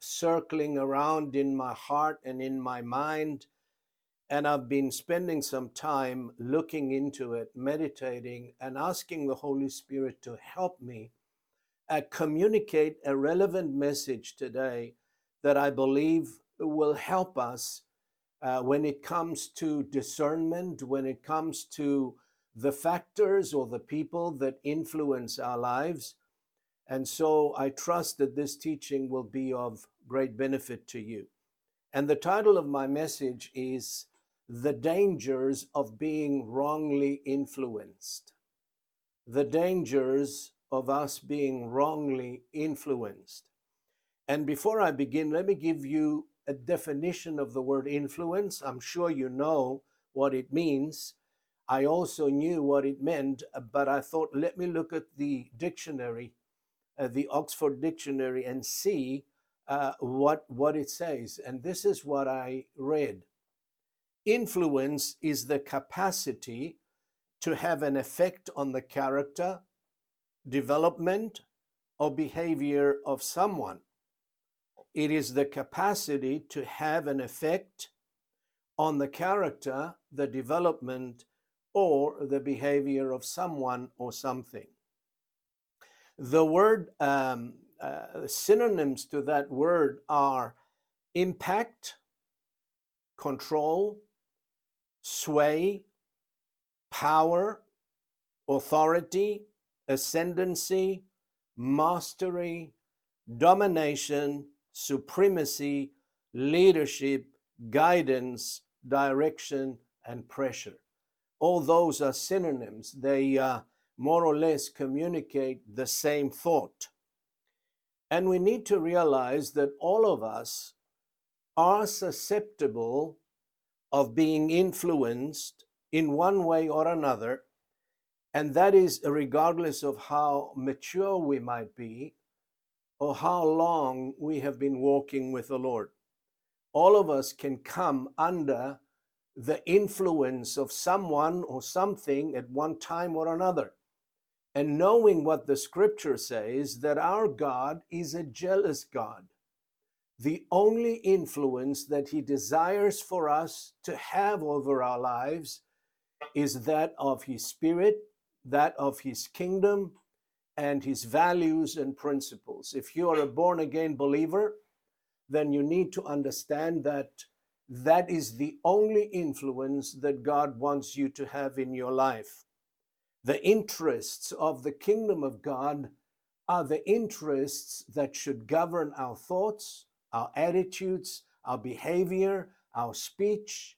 circling around in my heart and in my mind. And I've been spending some time looking into it, meditating, and asking the Holy Spirit to help me uh, communicate a relevant message today that I believe will help us uh, when it comes to discernment, when it comes to the factors or the people that influence our lives. And so I trust that this teaching will be of great benefit to you. And the title of my message is The Dangers of Being Wrongly Influenced. The Dangers of Us Being Wrongly Influenced. And before I begin, let me give you a definition of the word influence. I'm sure you know what it means. I also knew what it meant, but I thought, let me look at the dictionary, uh, the Oxford Dictionary, and see uh, what, what it says. And this is what I read Influence is the capacity to have an effect on the character, development, or behavior of someone. It is the capacity to have an effect on the character, the development, or the behavior of someone or something. The word um, uh, synonyms to that word are impact, control, sway, power, authority, ascendancy, mastery, domination, supremacy, leadership, guidance, direction, and pressure. All those are synonyms. They uh, more or less communicate the same thought. And we need to realize that all of us are susceptible of being influenced in one way or another. And that is regardless of how mature we might be or how long we have been walking with the Lord. All of us can come under the influence of someone or something at one time or another and knowing what the scripture says that our God is a jealous God. The only influence that he desires for us to have over our lives is that of his spirit, that of his kingdom, and his values and principles. If you are a born again believer, then you need to understand that that is the only influence that God wants you to have in your life the interests of the kingdom of God are the interests that should govern our thoughts, our attitudes, our behavior, our speech,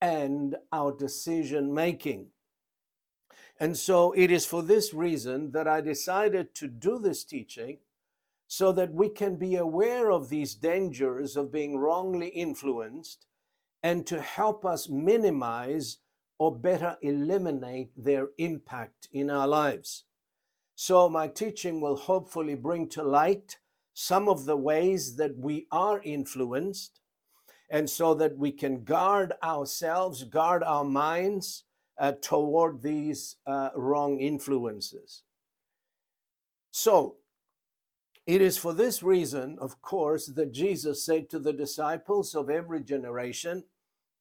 and our decision making. And so it is for this reason that I decided to do this teaching so that we can be aware of these dangers of being wrongly influenced and to help us minimize or better eliminate their impact in our lives. So, my teaching will hopefully bring to light some of the ways that we are influenced, and so that we can guard ourselves, guard our minds uh, toward these uh, wrong influences. So, it is for this reason, of course, that Jesus said to the disciples of every generation,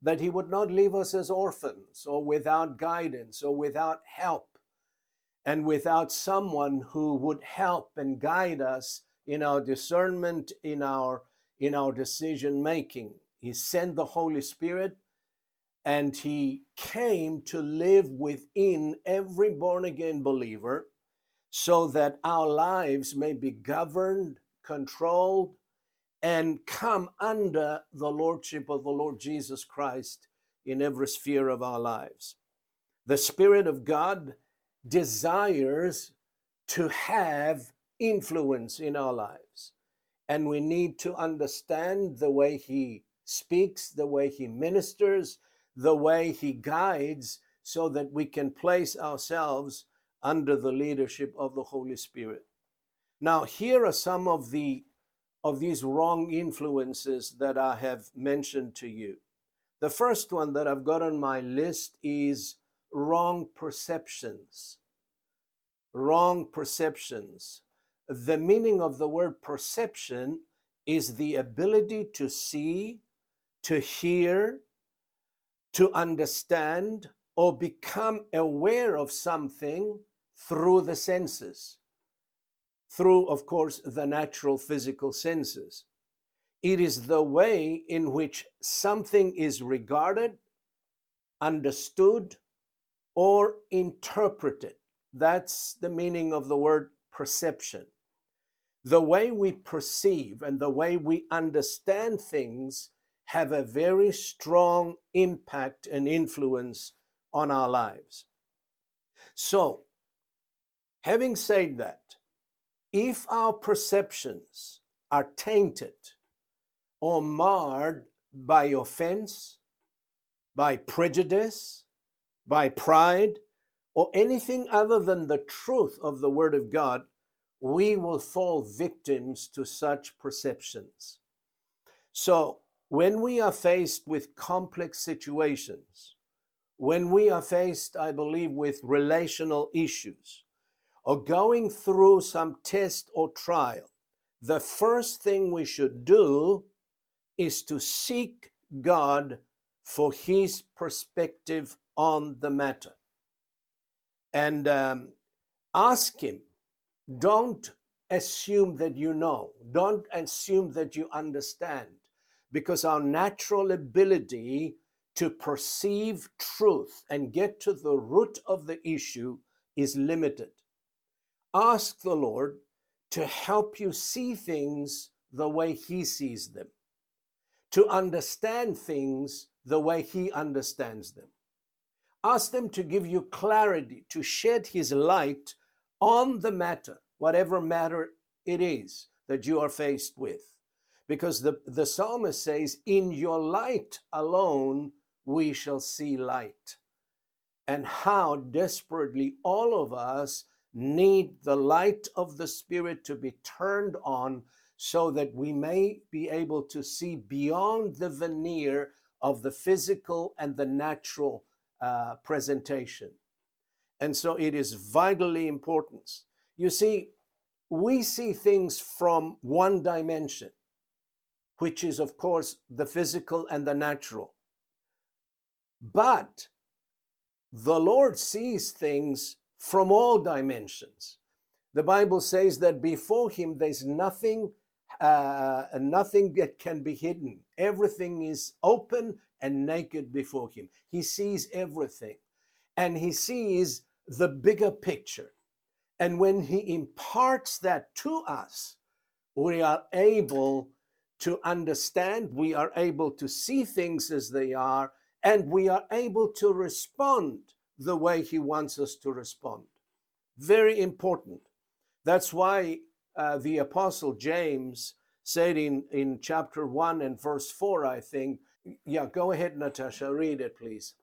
that He would not leave us as orphans or without guidance or without help and without someone who would help and guide us in our discernment, in our, in our decision making. He sent the Holy Spirit and He came to live within every born again believer so that our lives may be governed, controlled, and come under the lordship of the Lord Jesus Christ in every sphere of our lives. The Spirit of God desires to have influence in our lives. and we need to understand the way he speaks, the way he ministers, the way he guides, so that we can place ourselves under the leadership of the Holy Spirit. Now, here are some of the of these wrong influences that I have mentioned to you. The first one that I've got on my list is wrong perceptions. Wrong perceptions. The meaning of the word perception is the ability to see, to hear, to understand, or become aware of something through the senses through, of course, the natural physical senses. It is the way in which something is regarded, understood, or interpreted. That's the meaning of the word perception. The way we perceive and the way we understand things have a very strong impact and influence on our lives. So, having said that, if our perceptions are tainted or marred by offense, by prejudice, by pride, or anything other than the truth of the Word of God, we will fall victims to such perceptions. So, when we are faced with complex situations, when we are faced, I believe, with relational issues, or going through some test or trial, the first thing we should do is to seek God for His perspective on the matter. And um, ask Him. Don't assume that you know, don't assume that you understand, because our natural ability to perceive truth and get to the root of the issue is limited ask the Lord to help you see things the way He sees them, to understand things the way He understands them. Ask them to give you clarity, to shed His light on the matter, whatever matter it is that you are faced with. Because the, the psalmist says, In your light alone we shall see light. And how desperately all of us need the light of the Spirit to be turned on so that we may be able to see beyond the veneer of the physical and the natural uh, presentation. And so it is vitally important. You see, we see things from one dimension, which is, of course, the physical and the natural. But the Lord sees things from all dimensions. The Bible says that before him there's nothing uh, nothing that can be hidden. Everything is open and naked before him. He sees everything and he sees the bigger picture. And when he imparts that to us, we are able to understand, we are able to see things as they are, and we are able to respond the way he wants us to respond. Very important. That's why uh, the apostle James said in, in chapter 1 and verse 4, I think. Yeah, go ahead, Natasha, read it, please.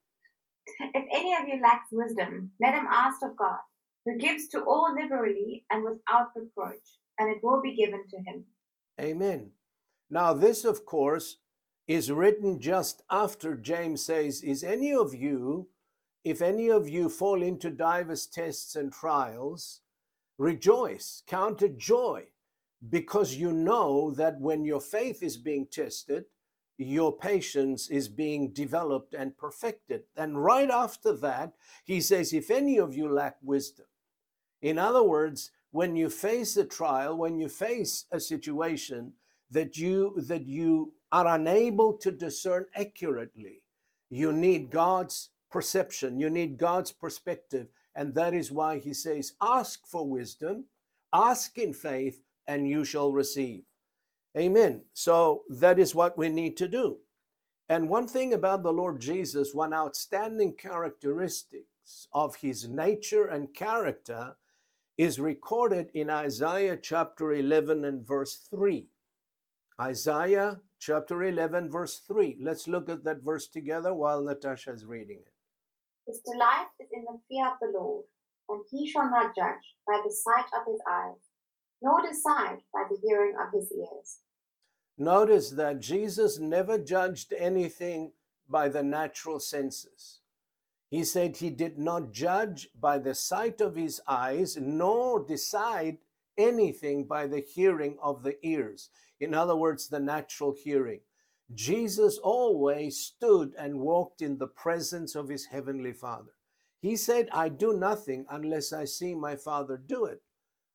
If any of you lacks wisdom, let him ask of God, who gives to all liberally and without reproach, and it will be given to him. Amen. Now, this, of course, is written just after James says, Is any of you if any of you fall into divers tests and trials, rejoice, count it joy, because you know that when your faith is being tested, your patience is being developed and perfected. And right after that, he says, if any of you lack wisdom. In other words, when you face a trial, when you face a situation that you that you are unable to discern accurately, you need God's perception, you need God's perspective. And that is why he says, Ask for wisdom, ask in faith, and you shall receive. Amen. So that is what we need to do. And one thing about the Lord Jesus, one outstanding characteristics of his nature and character is recorded in Isaiah chapter 11 and verse 3. Isaiah chapter 11, verse 3. Let's look at that verse together while Natasha is reading it. His delight is in the fear of the Lord, and he shall not judge by the sight of his eyes, nor decide by the hearing of his ears. Notice that Jesus never judged anything by the natural senses. He said he did not judge by the sight of his eyes, nor decide anything by the hearing of the ears. In other words, the natural hearing. Jesus always stood and walked in the presence of his heavenly Father. He said, I do nothing unless I see my Father do it.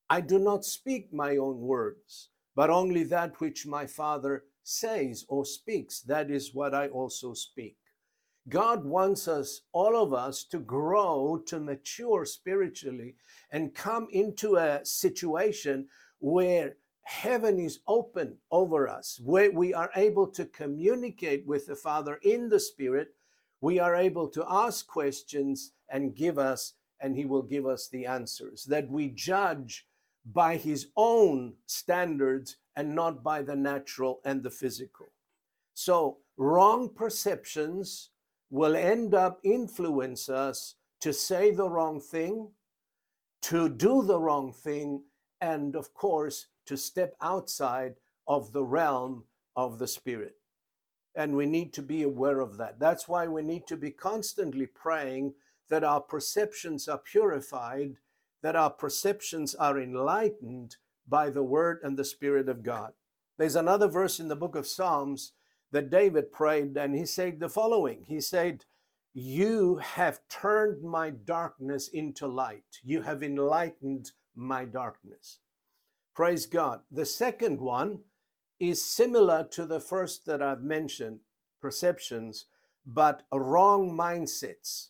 I do not speak my own words, but only that which my Father says or speaks. That is what I also speak. God wants us, all of us, to grow, to mature spiritually, and come into a situation where heaven is open over us, where we are able to communicate with the Father in the Spirit. We are able to ask questions and give us, and He will give us the answers. That we judge by His own standards and not by the natural and the physical. So, wrong perceptions will end up influence us to say the wrong thing, to do the wrong thing, and of course, to step outside of the realm of the spirit. And we need to be aware of that. That's why we need to be constantly praying that our perceptions are purified, that our perceptions are enlightened by the word and the spirit of God. There's another verse in the book of Psalms that David prayed, and he said the following He said, You have turned my darkness into light, you have enlightened my darkness. Praise God. The second one is similar to the first that I've mentioned perceptions, but wrong mindsets.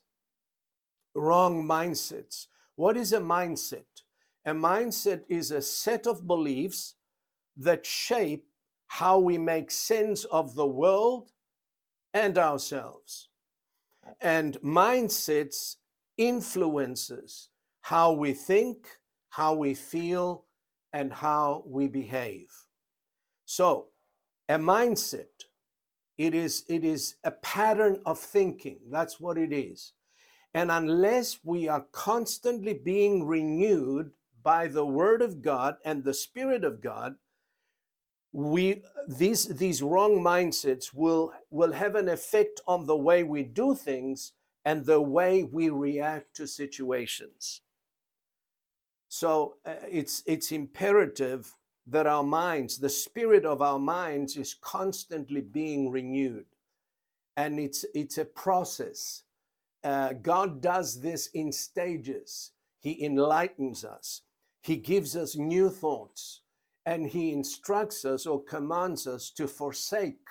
Wrong mindsets. What is a mindset? A mindset is a set of beliefs that shape how we make sense of the world and ourselves. And mindsets influences how we think, how we feel, and how we behave. So, a mindset, it is, it is a pattern of thinking. That's what it is. And unless we are constantly being renewed by the Word of God and the Spirit of God, we these these wrong mindsets will will have an effect on the way we do things and the way we react to situations so uh, it's it's imperative that our minds the spirit of our minds is constantly being renewed. And it's it's a process. Uh, god does this in stages. He enlightens us. He gives us new thoughts. And he instructs us or commands us to forsake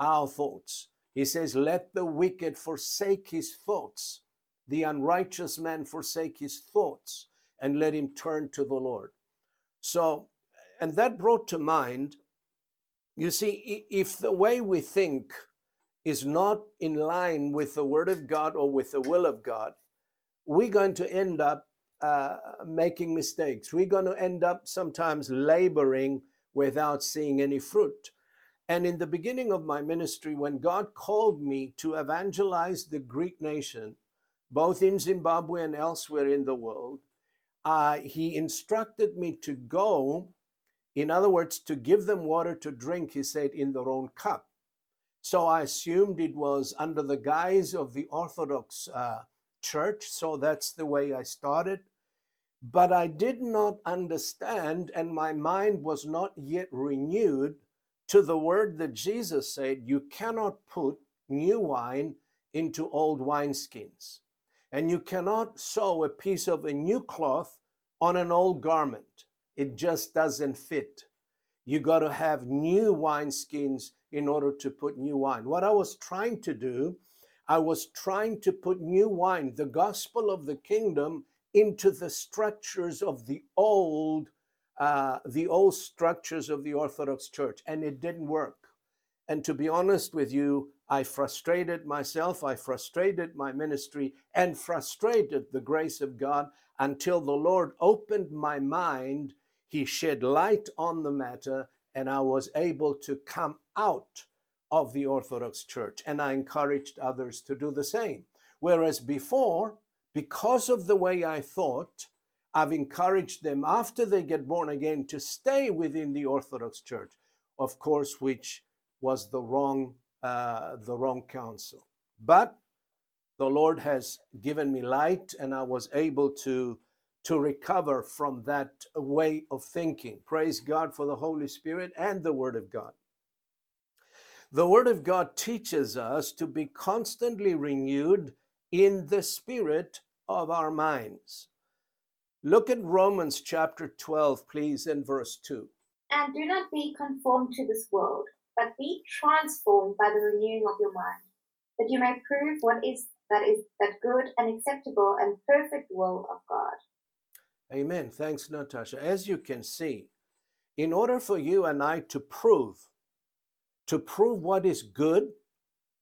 our thoughts. He says, Let the wicked forsake his thoughts, the unrighteous man forsake his thoughts, and let him turn to the Lord. So, and that brought to mind, you see, if the way we think is not in line with the Word of God or with the will of God, we're going to end up uh, making mistakes. We're going to end up sometimes laboring without seeing any fruit. And in the beginning of my ministry, when God called me to evangelize the Greek nation, both in Zimbabwe and elsewhere in the world, uh, He instructed me to go, in other words, to give them water to drink, He said, in their own cup. So I assumed it was under the guise of the Orthodox uh, church. So that's the way I started. But I did not understand, and my mind was not yet renewed to the word that Jesus said you cannot put new wine into old wineskins, and you cannot sew a piece of a new cloth on an old garment. It just doesn't fit. You got to have new wineskins in order to put new wine. What I was trying to do I was trying to put new wine, the gospel of the kingdom, into the structures of the old, uh, the old structures of the Orthodox Church, and it didn't work. And to be honest with you, I frustrated myself, I frustrated my ministry, and frustrated the grace of God until the Lord opened my mind. He shed light on the matter, and I was able to come out of the Orthodox Church, and I encouraged others to do the same. Whereas before, because of the way I thought, I've encouraged them after they get born again to stay within the Orthodox Church, of course, which was the wrong uh, the wrong counsel. But the Lord has given me light, and I was able to to recover from that way of thinking. Praise God for the Holy Spirit and the Word of God. The Word of God teaches us to be constantly renewed in the spirit of our minds. Look at Romans chapter 12, please, in verse 2. And do not be conformed to this world, but be transformed by the renewing of your mind, that you may prove what is that is that good and acceptable and perfect will of God. Amen. Thanks, Natasha. As you can see, in order for you and I to prove, to prove what is good,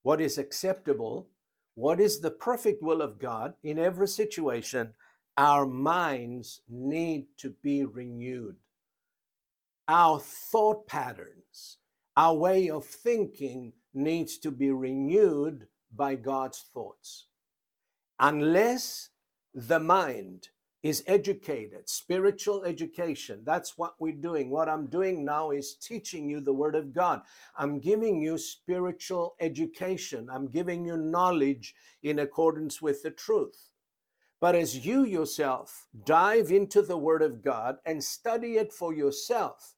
what is acceptable, what is the perfect will of God in every situation, our minds need to be renewed. Our thought patterns, our way of thinking needs to be renewed by God's thoughts. Unless the mind is educated, spiritual education. That's what we're doing. What I'm doing now is teaching you the Word of God. I'm giving you spiritual education. I'm giving you knowledge in accordance with the truth. But as you yourself dive into the Word of God and study it for yourself,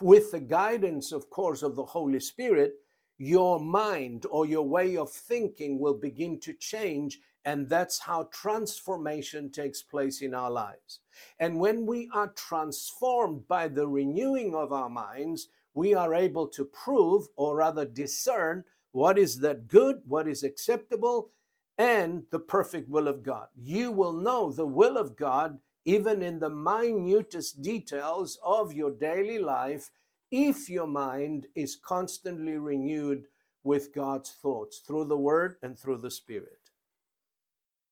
with the guidance, of course, of the Holy Spirit, your mind or your way of thinking will begin to change and that's how transformation takes place in our lives. And when we are transformed by the renewing of our minds, we are able to prove, or rather discern, what is that good, what is acceptable, and the perfect will of God. You will know the will of God even in the minutest details of your daily life if your mind is constantly renewed with God's thoughts through the Word and through the Spirit.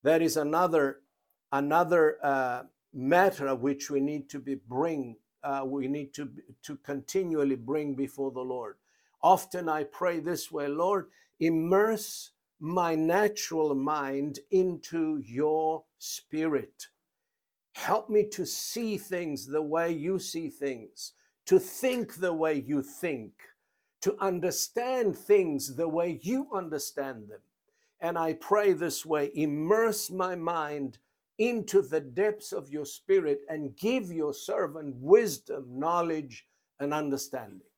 That is another another uh, matter which we need to be bring. Uh, we need to to continually bring before the Lord. Often I pray this way, Lord, immerse my natural mind into your spirit. Help me to see things the way you see things, to think the way you think, to understand things the way you understand them. And I pray this way immerse my mind into the depths of your spirit and give your servant wisdom, knowledge, and understanding.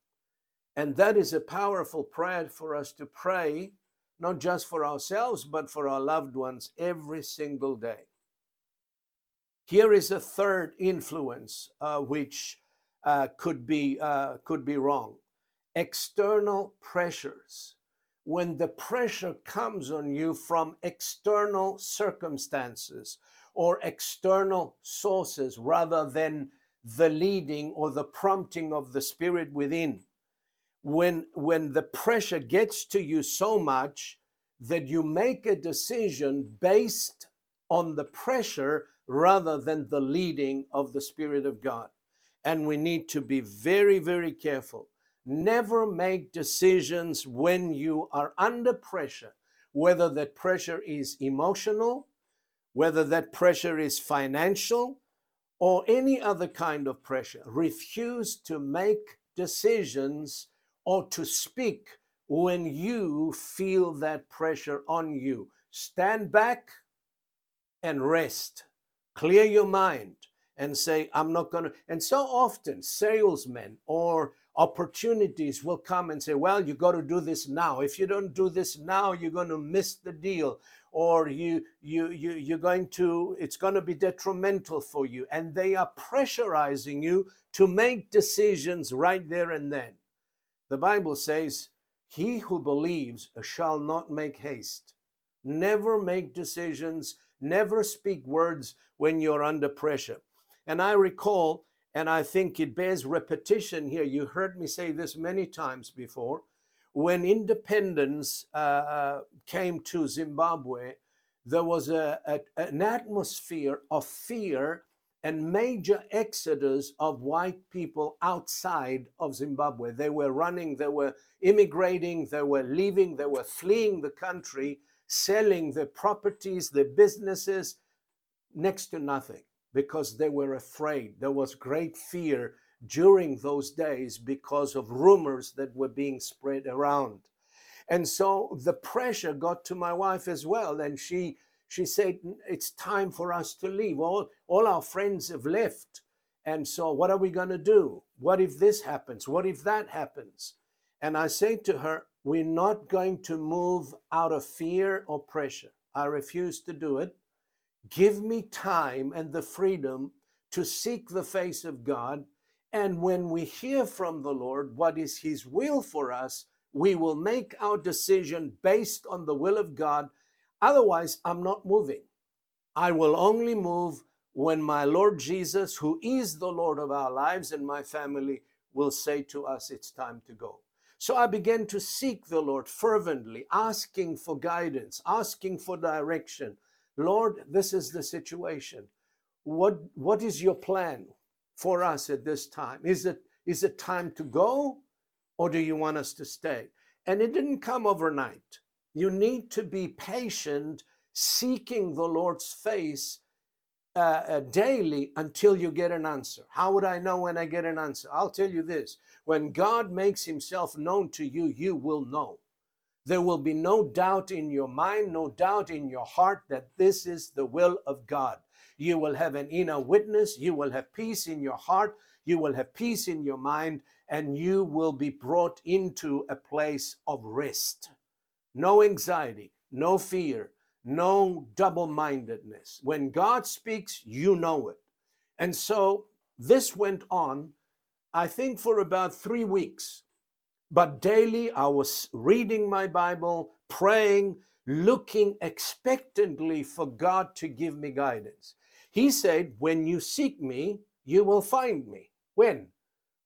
And that is a powerful prayer for us to pray, not just for ourselves, but for our loved ones every single day. Here is a third influence uh, which uh, could be uh, could be wrong. External pressures when the pressure comes on you from external circumstances or external sources rather than the leading or the prompting of the spirit within when when the pressure gets to you so much that you make a decision based on the pressure rather than the leading of the spirit of god and we need to be very very careful Never make decisions when you are under pressure, whether that pressure is emotional, whether that pressure is financial, or any other kind of pressure. Refuse to make decisions or to speak when you feel that pressure on you. Stand back and rest. Clear your mind and say, I'm not going to. And so often, salesmen or opportunities will come and say, well, you got to do this now. If you don't do this now, you're going to miss the deal or you you you you're going to it's going to be detrimental for you and they are pressurizing you to make decisions right there and then. The Bible says, he who believes shall not make haste. Never make decisions, never speak words when you're under pressure. And I recall and I think it bears repetition here. You heard me say this many times before. When independence uh, uh, came to Zimbabwe, there was a, a, an atmosphere of fear and major exodus of white people outside of Zimbabwe. They were running, they were immigrating, they were leaving, they were fleeing the country, selling their properties, their businesses, next to nothing because they were afraid. There was great fear during those days because of rumors that were being spread around. And so the pressure got to my wife as well. And she she said, It's time for us to leave. All, all our friends have left. And so what are we going to do? What if this happens? What if that happens? And I say to her, We're not going to move out of fear or pressure. I refuse to do it. Give me time and the freedom to seek the face of God. And when we hear from the Lord what is His will for us, we will make our decision based on the will of God. Otherwise, I'm not moving. I will only move when my Lord Jesus, who is the Lord of our lives and my family, will say to us, It's time to go. So I began to seek the Lord fervently, asking for guidance, asking for direction. Lord, this is the situation. What, what is your plan for us at this time? Is it, is it time to go or do you want us to stay? And it didn't come overnight. You need to be patient, seeking the Lord's face uh, uh, daily until you get an answer. How would I know when I get an answer? I'll tell you this when God makes himself known to you, you will know. There will be no doubt in your mind, no doubt in your heart that this is the will of God. You will have an inner witness, you will have peace in your heart, you will have peace in your mind, and you will be brought into a place of rest. No anxiety, no fear, no double mindedness. When God speaks, you know it. And so this went on, I think, for about three weeks. But daily I was reading my Bible, praying, looking expectantly for God to give me guidance. He said, When you seek me, you will find me. When?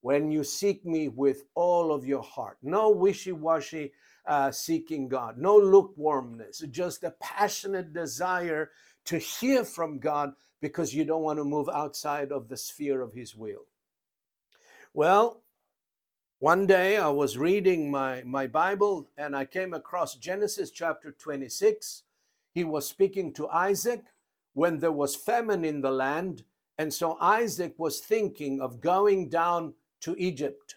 when you seek me with all of your heart. No wishy washy uh, seeking God, no lukewarmness, just a passionate desire to hear from God because you don't want to move outside of the sphere of His will. Well, one day I was reading my, my Bible and I came across Genesis chapter 26. He was speaking to Isaac when there was famine in the land. And so Isaac was thinking of going down to Egypt.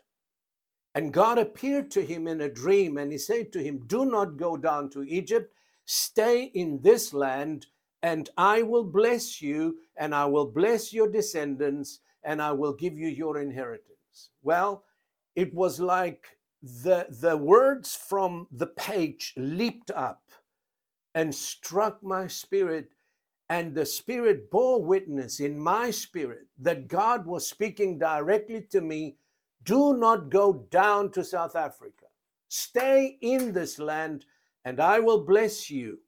And God appeared to him in a dream and he said to him, Do not go down to Egypt, stay in this land, and I will bless you, and I will bless your descendants, and I will give you your inheritance. Well, it was like the, the words from the page leaped up and struck my spirit and the Spirit bore witness in my spirit that God was speaking directly to me. Do not go down to South Africa. Stay in this land, and I will bless you,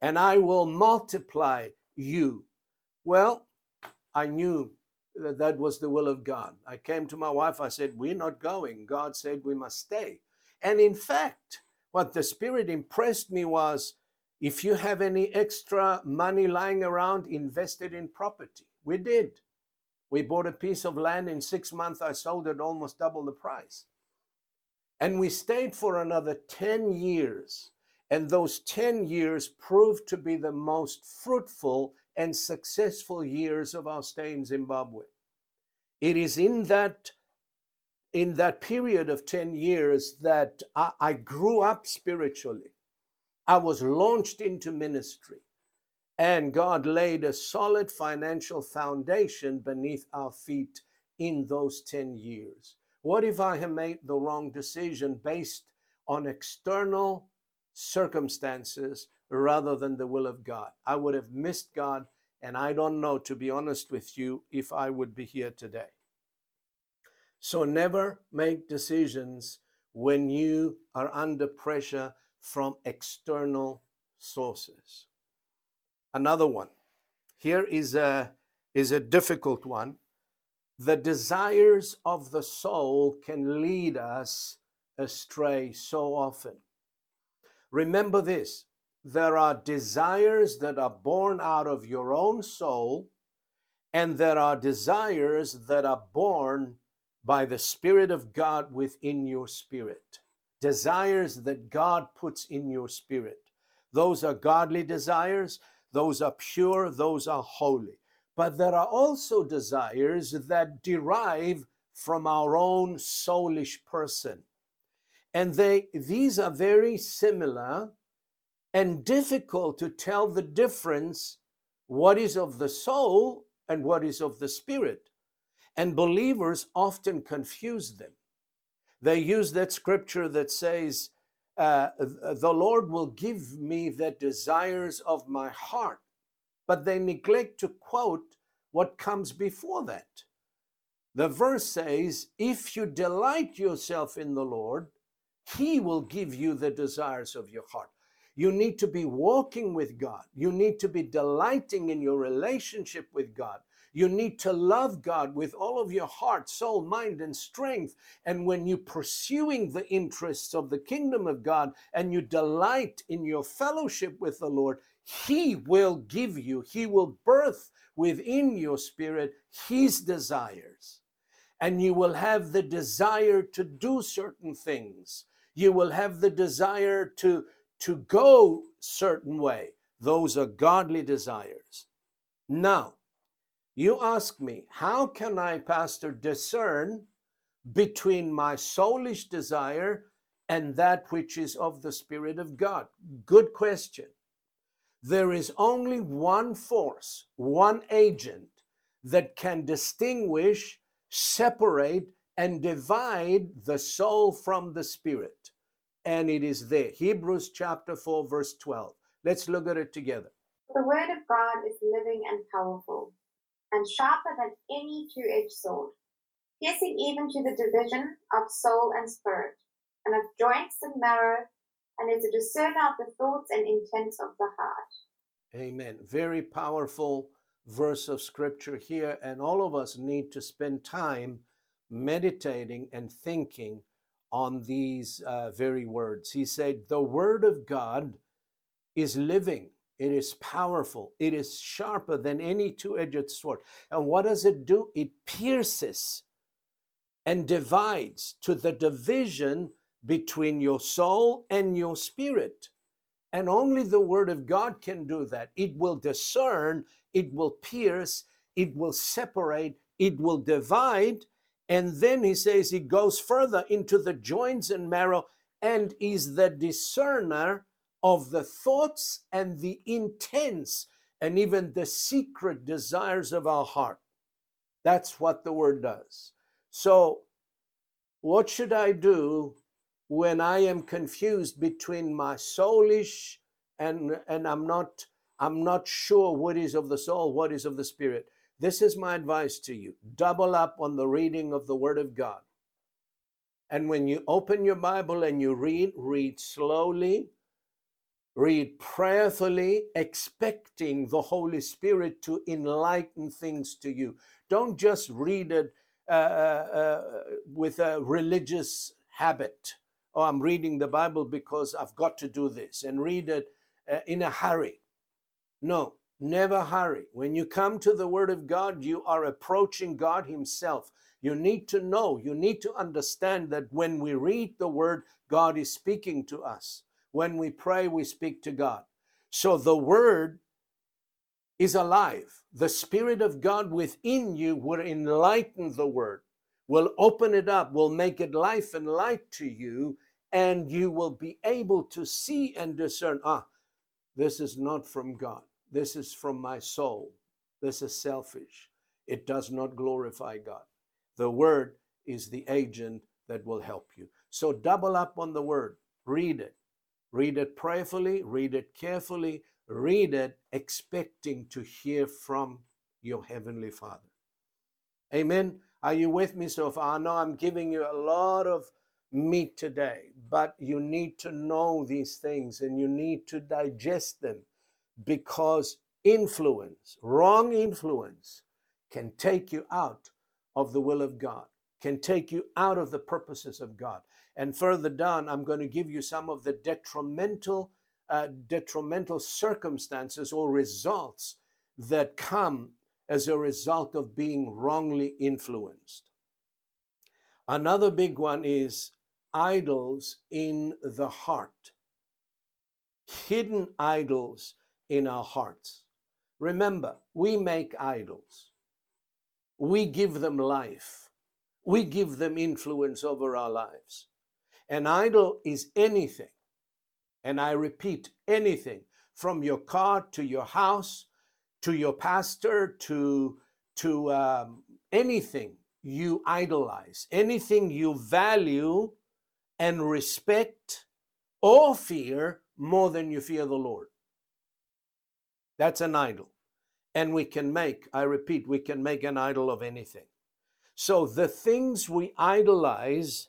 and I will multiply you. Well, I knew that that was the will of God. I came to my wife, I said, We're not going. God said we must stay. And in fact, what the Spirit impressed me was if you have any extra money lying around, invest it in property. We did. We bought a piece of land in six months. I sold it almost double the price. And we stayed for another 10 years. And those 10 years proved to be the most fruitful and successful years of our stay in Zimbabwe. It is in that in that period of 10 years that I, I grew up spiritually. I was launched into ministry, and God laid a solid financial foundation beneath our feet in those 10 years. What if I had made the wrong decision based on external circumstances rather than the will of God? I would have missed God, and I don't know, to be honest with you, if I would be here today. So never make decisions when you are under pressure from external sources. Another one. Here is a, is a difficult one. The desires of the soul can lead us astray so often. Remember this there are desires that are born out of your own soul, And there are desires that are born by the Spirit of God within your spirit. Desires that God puts in your spirit. Those are godly desires, those are pure, those are holy. But there are also desires that derive from our own soulish person. And they these are very similar and difficult to tell the difference what is of the soul and what is of the spirit. And believers often confuse them. They use that scripture that says, uh, The Lord will give me the desires of my heart, but they neglect to quote what comes before that. The verse says, If you delight yourself in the Lord, he will give you the desires of your heart. You need to be walking with God. You need to be delighting in your relationship with God. You need to love God with all of your heart, soul, mind, and strength. And when you're pursuing the interests of the kingdom of God and you delight in your fellowship with the Lord, He will give you, He will birth within your spirit His desires. And you will have the desire to do certain things. You will have the desire to, to go certain way. Those are godly desires. Now, you ask me, how can I, Pastor, discern between my soulish desire and that which is of the Spirit of God? Good question. There is only one force, one agent that can distinguish, separate, and divide the soul from the spirit. And it is there. Hebrews chapter 4, verse 12. Let's look at it together. The word of God is living and powerful, and sharper than any two edged sword, piercing even to the division of soul and spirit, and of joints and marrow, and is a discerner of the thoughts and intents of the heart. Amen. Very powerful verse of scripture here, and all of us need to spend time meditating and thinking on these uh, very words. He said, The word of God is living, it is powerful, it is sharper than any two edged sword. And what does it do? It pierces and divides to the division between your soul and your spirit. And only the word of God can do that. It will discern, it will pierce, it will separate, it will divide. And then he says he goes further into the joints and marrow and is the discerner of the thoughts and the intents and even the secret desires of our heart. That's what the word does. So, what should I do when I am confused between my soulish and and I'm not I'm not sure what is of the soul, what is of the spirit. This is my advice to you. Double up on the reading of the word of God. And when you open your Bible and you read, read slowly, read prayerfully, expecting the Holy Spirit to enlighten things to you. Don't just read it uh, uh, uh with a religious habit. Oh, I'm reading the Bible because I've got to do this, and read it uh, in a hurry. No, never hurry. When you come to the Word of God, you are approaching God Himself. You need to know, you need to understand that when we read the Word, God is speaking to us. When we pray, we speak to God. So the Word is alive. The Spirit of God within you will enlighten the Word, will open it up, will make it life and light to you, and you will be able to see and discern ah, this is not from God. This is from my soul. This is selfish. It does not glorify God. The word is the agent that will help you. So double up on the word. Read it. Read it prayerfully, read it carefully, read it expecting to hear from your heavenly Father. Amen. Are you with me so far? I know I'm giving you a lot of meat today, but you need to know these things and you need to digest them because influence, wrong influence, can take you out of the will of God, can take you out of the purposes of God. And further down, I'm going to give you some of the detrimental, uh, detrimental circumstances or results that come as a result of being wrongly influenced. Another big one is idols in the heart, hidden idols in our hearts. Remember, we make idols, we give them life, we give them influence over our lives. An idol is anything, and I repeat, anything from your car to your house to your pastor to to um, anything you idolize, anything you value and respect or fear more than you fear the Lord. That's an idol. And we can make, I repeat, we can make an idol of anything. So the things we idolize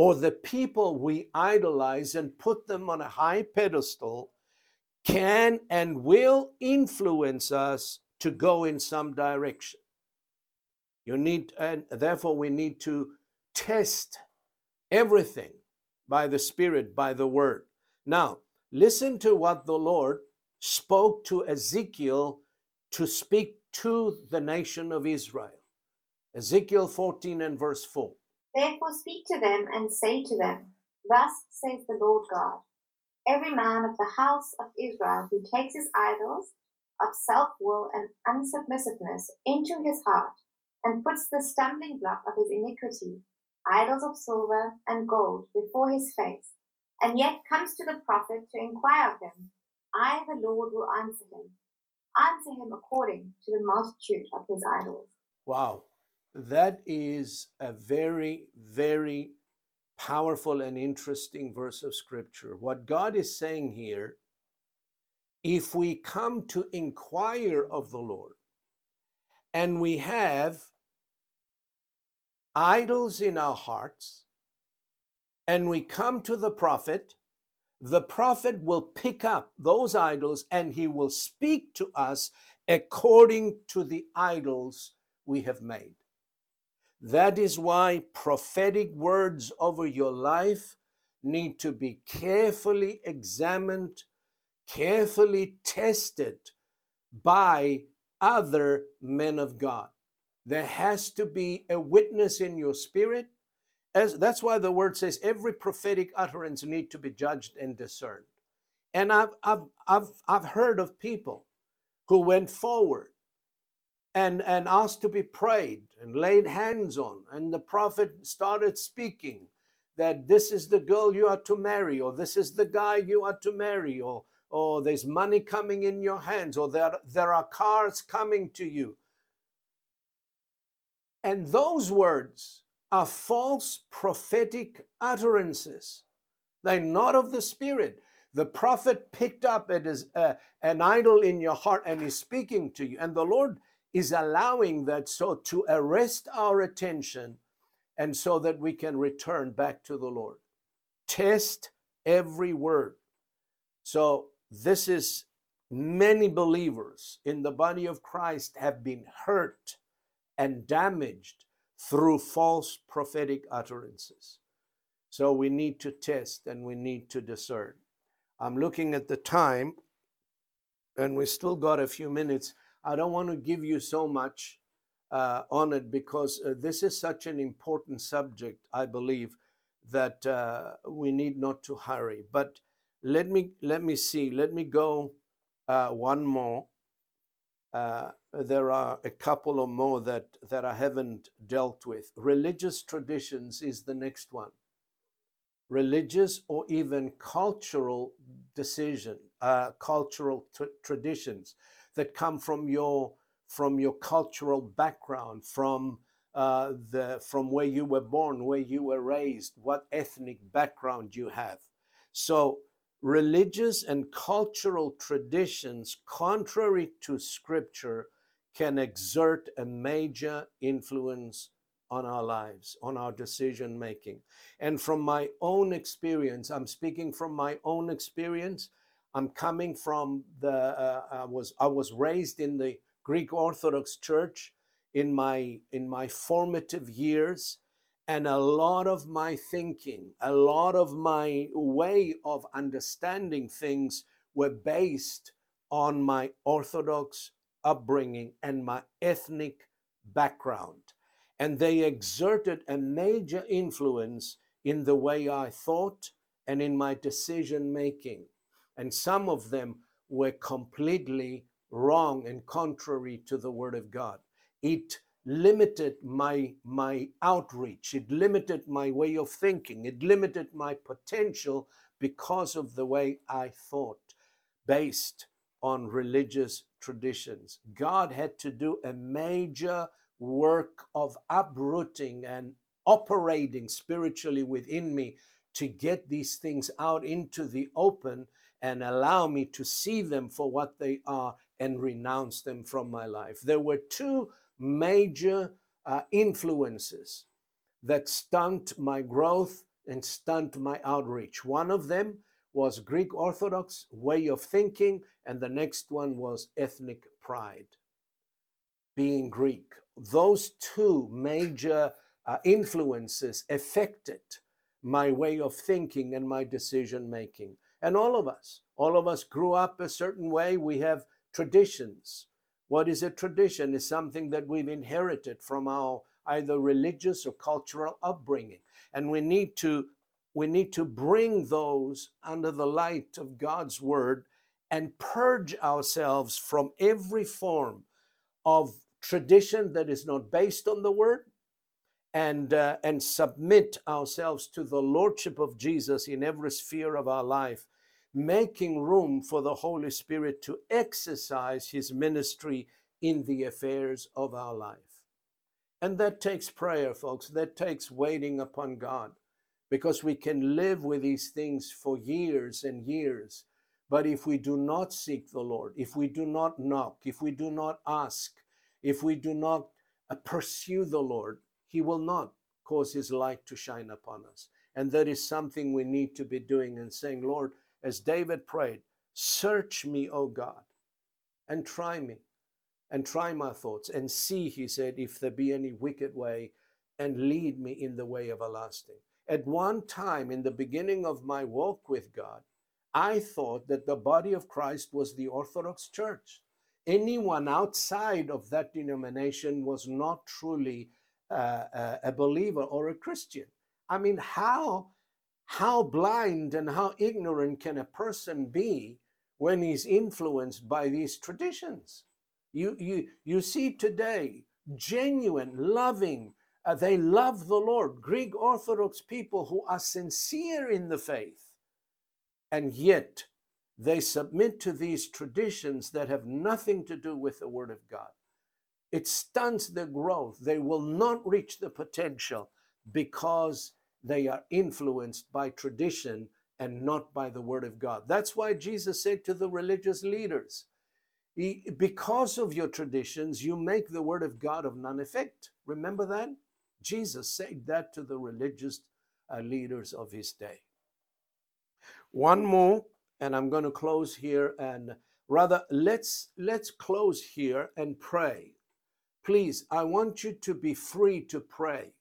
or the people we idolize and put them on a high pedestal can and will influence us to go in some direction. You need, and therefore, we need to test everything by the Spirit, by the Word. Now, listen to what the Lord spoke to Ezekiel to speak to the nation of Israel. Ezekiel 14 and verse 4. Therefore speak to them and say to them, Thus says the Lord God Every man of the house of Israel who takes his idols of self will and unsubmissiveness into his heart and puts the stumbling block of his iniquity, idols of silver and gold, before his face, and yet comes to the prophet to inquire of him, I, the Lord, will answer him. Answer him according to the multitude of his idols. Wow. That is a very, very powerful and interesting verse of scripture. What God is saying here if we come to inquire of the Lord and we have idols in our hearts and we come to the prophet, the prophet will pick up those idols and he will speak to us according to the idols we have made. That is why prophetic words over your life need to be carefully examined, carefully tested by other men of God. There has to be a witness in your spirit. As that's why the word says every prophetic utterance need to be judged and discerned. And I've I've I've I've heard of people who went forward and, and asked to be prayed and laid hands on. And the prophet started speaking that this is the girl you are to marry, or this is the guy you are to marry, or, or there's money coming in your hands, or there, there are cars coming to you. And those words are false prophetic utterances. They're not of the Spirit. The prophet picked up it as uh, an idol in your heart and he's speaking to you. And the Lord is allowing that so to arrest our attention and so that we can return back to the Lord. Test every word. So, this is many believers in the body of Christ have been hurt and damaged through false prophetic utterances. So, we need to test and we need to discern. I'm looking at the time, and we still got a few minutes. I don't want to give you so much uh, on it because uh, this is such an important subject, I believe, that uh, we need not to hurry. But let me let me see. Let me go uh, one more. Uh, there are a couple or more that that I haven't dealt with. Religious traditions is the next one. Religious or even cultural decision, uh, cultural t- traditions that come from your from your cultural background, from uh, the from where you were born, where you were raised, what ethnic background you have. So religious and cultural traditions, contrary to Scripture, can exert a major influence on our lives, on our decision making. And from my own experience, I'm speaking from my own experience. I'm coming from the uh, I was I was raised in the Greek Orthodox Church in my in my formative years and a lot of my thinking, a lot of my way of understanding things were based on my Orthodox upbringing and my ethnic background. And they exerted a major influence in the way I thought and in my decision making. And some of them were completely wrong and contrary to the Word of God. It limited my my outreach. It limited my way of thinking. It limited my potential because of the way i thought based on religious traditions. God had to do a major work of uprooting and operating spiritually within me to get these things out into the open and allow me to see them for what they are and renounce them from my life there were two major uh, influences that stunt my growth and stunt my outreach. One of them was Greek Orthodox way of thinking, and the next one was ethnic pride, being Greek. Those two major uh, influences affected my way of thinking and my decision making. And all of us, all of us grew up a certain way. We have traditions. What is a tradition is something that we've inherited from our either religious or cultural upbringing. And we need to we need to bring those under the light of God's word and purge ourselves from every form of tradition that is not based on the word and uh, and submit ourselves to the lordship of Jesus in every sphere of our life making room for the Holy Spirit to exercise his ministry in the affairs of our life. And that takes prayer, folks. That takes waiting upon God because we can live with these things for years and years. But if we do not seek the Lord, if we do not knock, if we do not ask, if we do not uh, pursue the Lord, He will not cause His light to shine upon us. And that is something we need to be doing and saying, Lord, as David prayed, Search me, O God, and try me, and try my thoughts, and see, he said, if there be any wicked way, and lead me in the way everlasting. At one time, in the beginning of my walk with God, I thought that the body of Christ was the Orthodox Church. Anyone outside of that denomination was not truly uh, a believer or a Christian. I mean, how how blind and how ignorant can a person be when he's influenced by these traditions? You, you, you see today genuine, loving, uh, they love the Lord, Greek Orthodox people who are sincere in the faith, and yet they submit to these traditions that have nothing to do with the Word of God. It stunts their growth. They will not reach the potential because they are influenced by tradition and not by the word of God. That's why Jesus said to the religious leaders, because of your traditions, you make the word of God of none effect. Remember that? Jesus said that to the religious uh, leaders of his day. One more, and I'm going to close here. And rather, let's let's close here and pray. Please, I want you to be free to pray.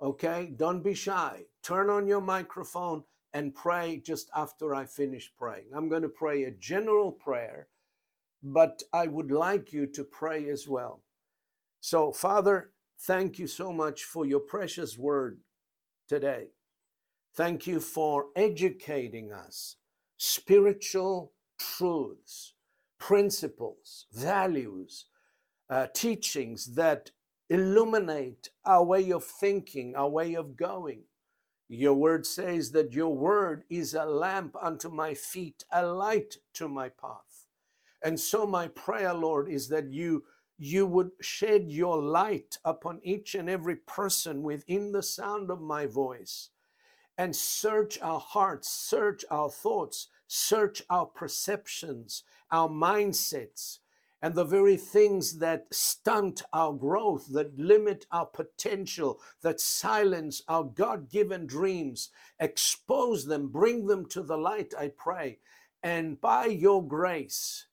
Okay, don't be shy. Turn on your microphone and pray just after I finish praying. I'm going to pray a general prayer, but I would like you to pray as well. So, Father, thank you so much for your precious word today. Thank you for educating us spiritual truths, principles, values, uh, teachings that illuminate our way of thinking, our way of going. Your word says that your word is a lamp unto my feet, a light to my path. And so my prayer, Lord, is that you you would shed your light upon each and every person within the sound of my voice and search our hearts, search our thoughts, search our perceptions, our mindsets, and the very things that stunt our growth, that limit our potential, that silence our God given dreams, expose them, bring them to the light, I pray. And by your grace,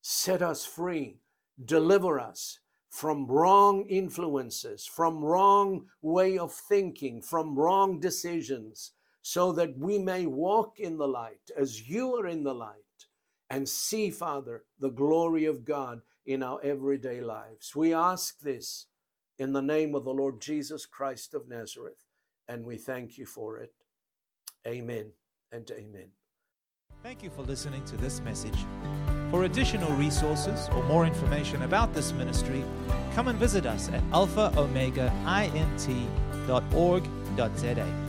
set us free, deliver us from wrong influences, from wrong way of thinking, from wrong decisions, so that we may walk in the light as you are in the light and see, Father, the glory of God in our everyday lives. We ask this in the name of the Lord Jesus Christ of Nazareth, and we thank you for it. Amen and amen. Thank you for listening to this message. For additional resources or more information about this ministry, come and visit us at alphaomegaint.org.za.